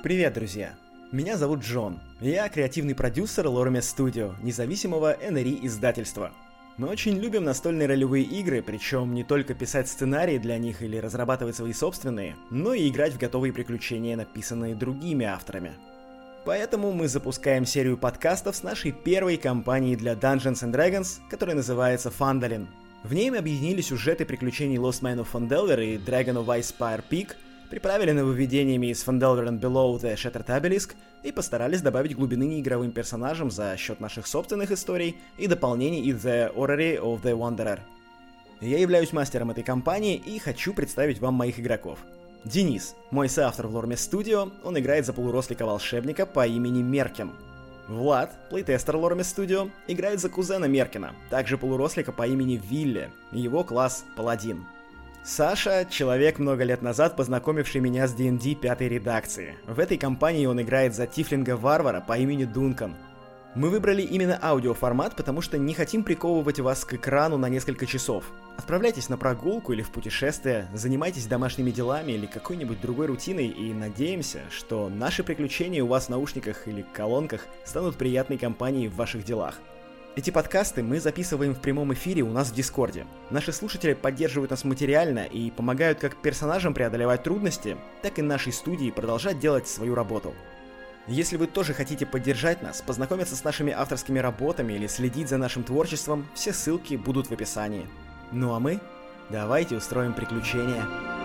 Привет, друзья! Меня зовут Джон. Я креативный продюсер Lorme Studio, независимого NRI издательства. Мы очень любим настольные ролевые игры, причем не только писать сценарии для них или разрабатывать свои собственные, но и играть в готовые приключения, написанные другими авторами. Поэтому мы запускаем серию подкастов с нашей первой кампанией для Dungeons and Dragons, которая называется Fandalin. В ней мы объединили сюжеты приключений Lost Man of Fandelver и Dragon of Ice Peak, приправили нововведениями из Fandelver and Below the Shattered Obelisk и постарались добавить глубины неигровым персонажам за счет наших собственных историй и дополнений из The Orrery of the Wanderer. Я являюсь мастером этой кампании и хочу представить вам моих игроков – Денис, мой соавтор в Лорме Студио, он играет за полурослика-волшебника по имени Меркин. Влад, плейтестер Лорме Студио, играет за кузена Меркина, также полурослика по имени Вилли, его класс Паладин. Саша — человек много лет назад, познакомивший меня с D&D пятой редакции. В этой компании он играет за Тифлинга-варвара по имени Дункан. Мы выбрали именно аудиоформат, потому что не хотим приковывать вас к экрану на несколько часов. Отправляйтесь на прогулку или в путешествие, занимайтесь домашними делами или какой-нибудь другой рутиной и надеемся, что наши приключения у вас в наушниках или колонках станут приятной компанией в ваших делах. Эти подкасты мы записываем в прямом эфире у нас в Дискорде. Наши слушатели поддерживают нас материально и помогают как персонажам преодолевать трудности, так и нашей студии продолжать делать свою работу. Если вы тоже хотите поддержать нас, познакомиться с нашими авторскими работами или следить за нашим творчеством, все ссылки будут в описании. Ну а мы? Давайте устроим приключения.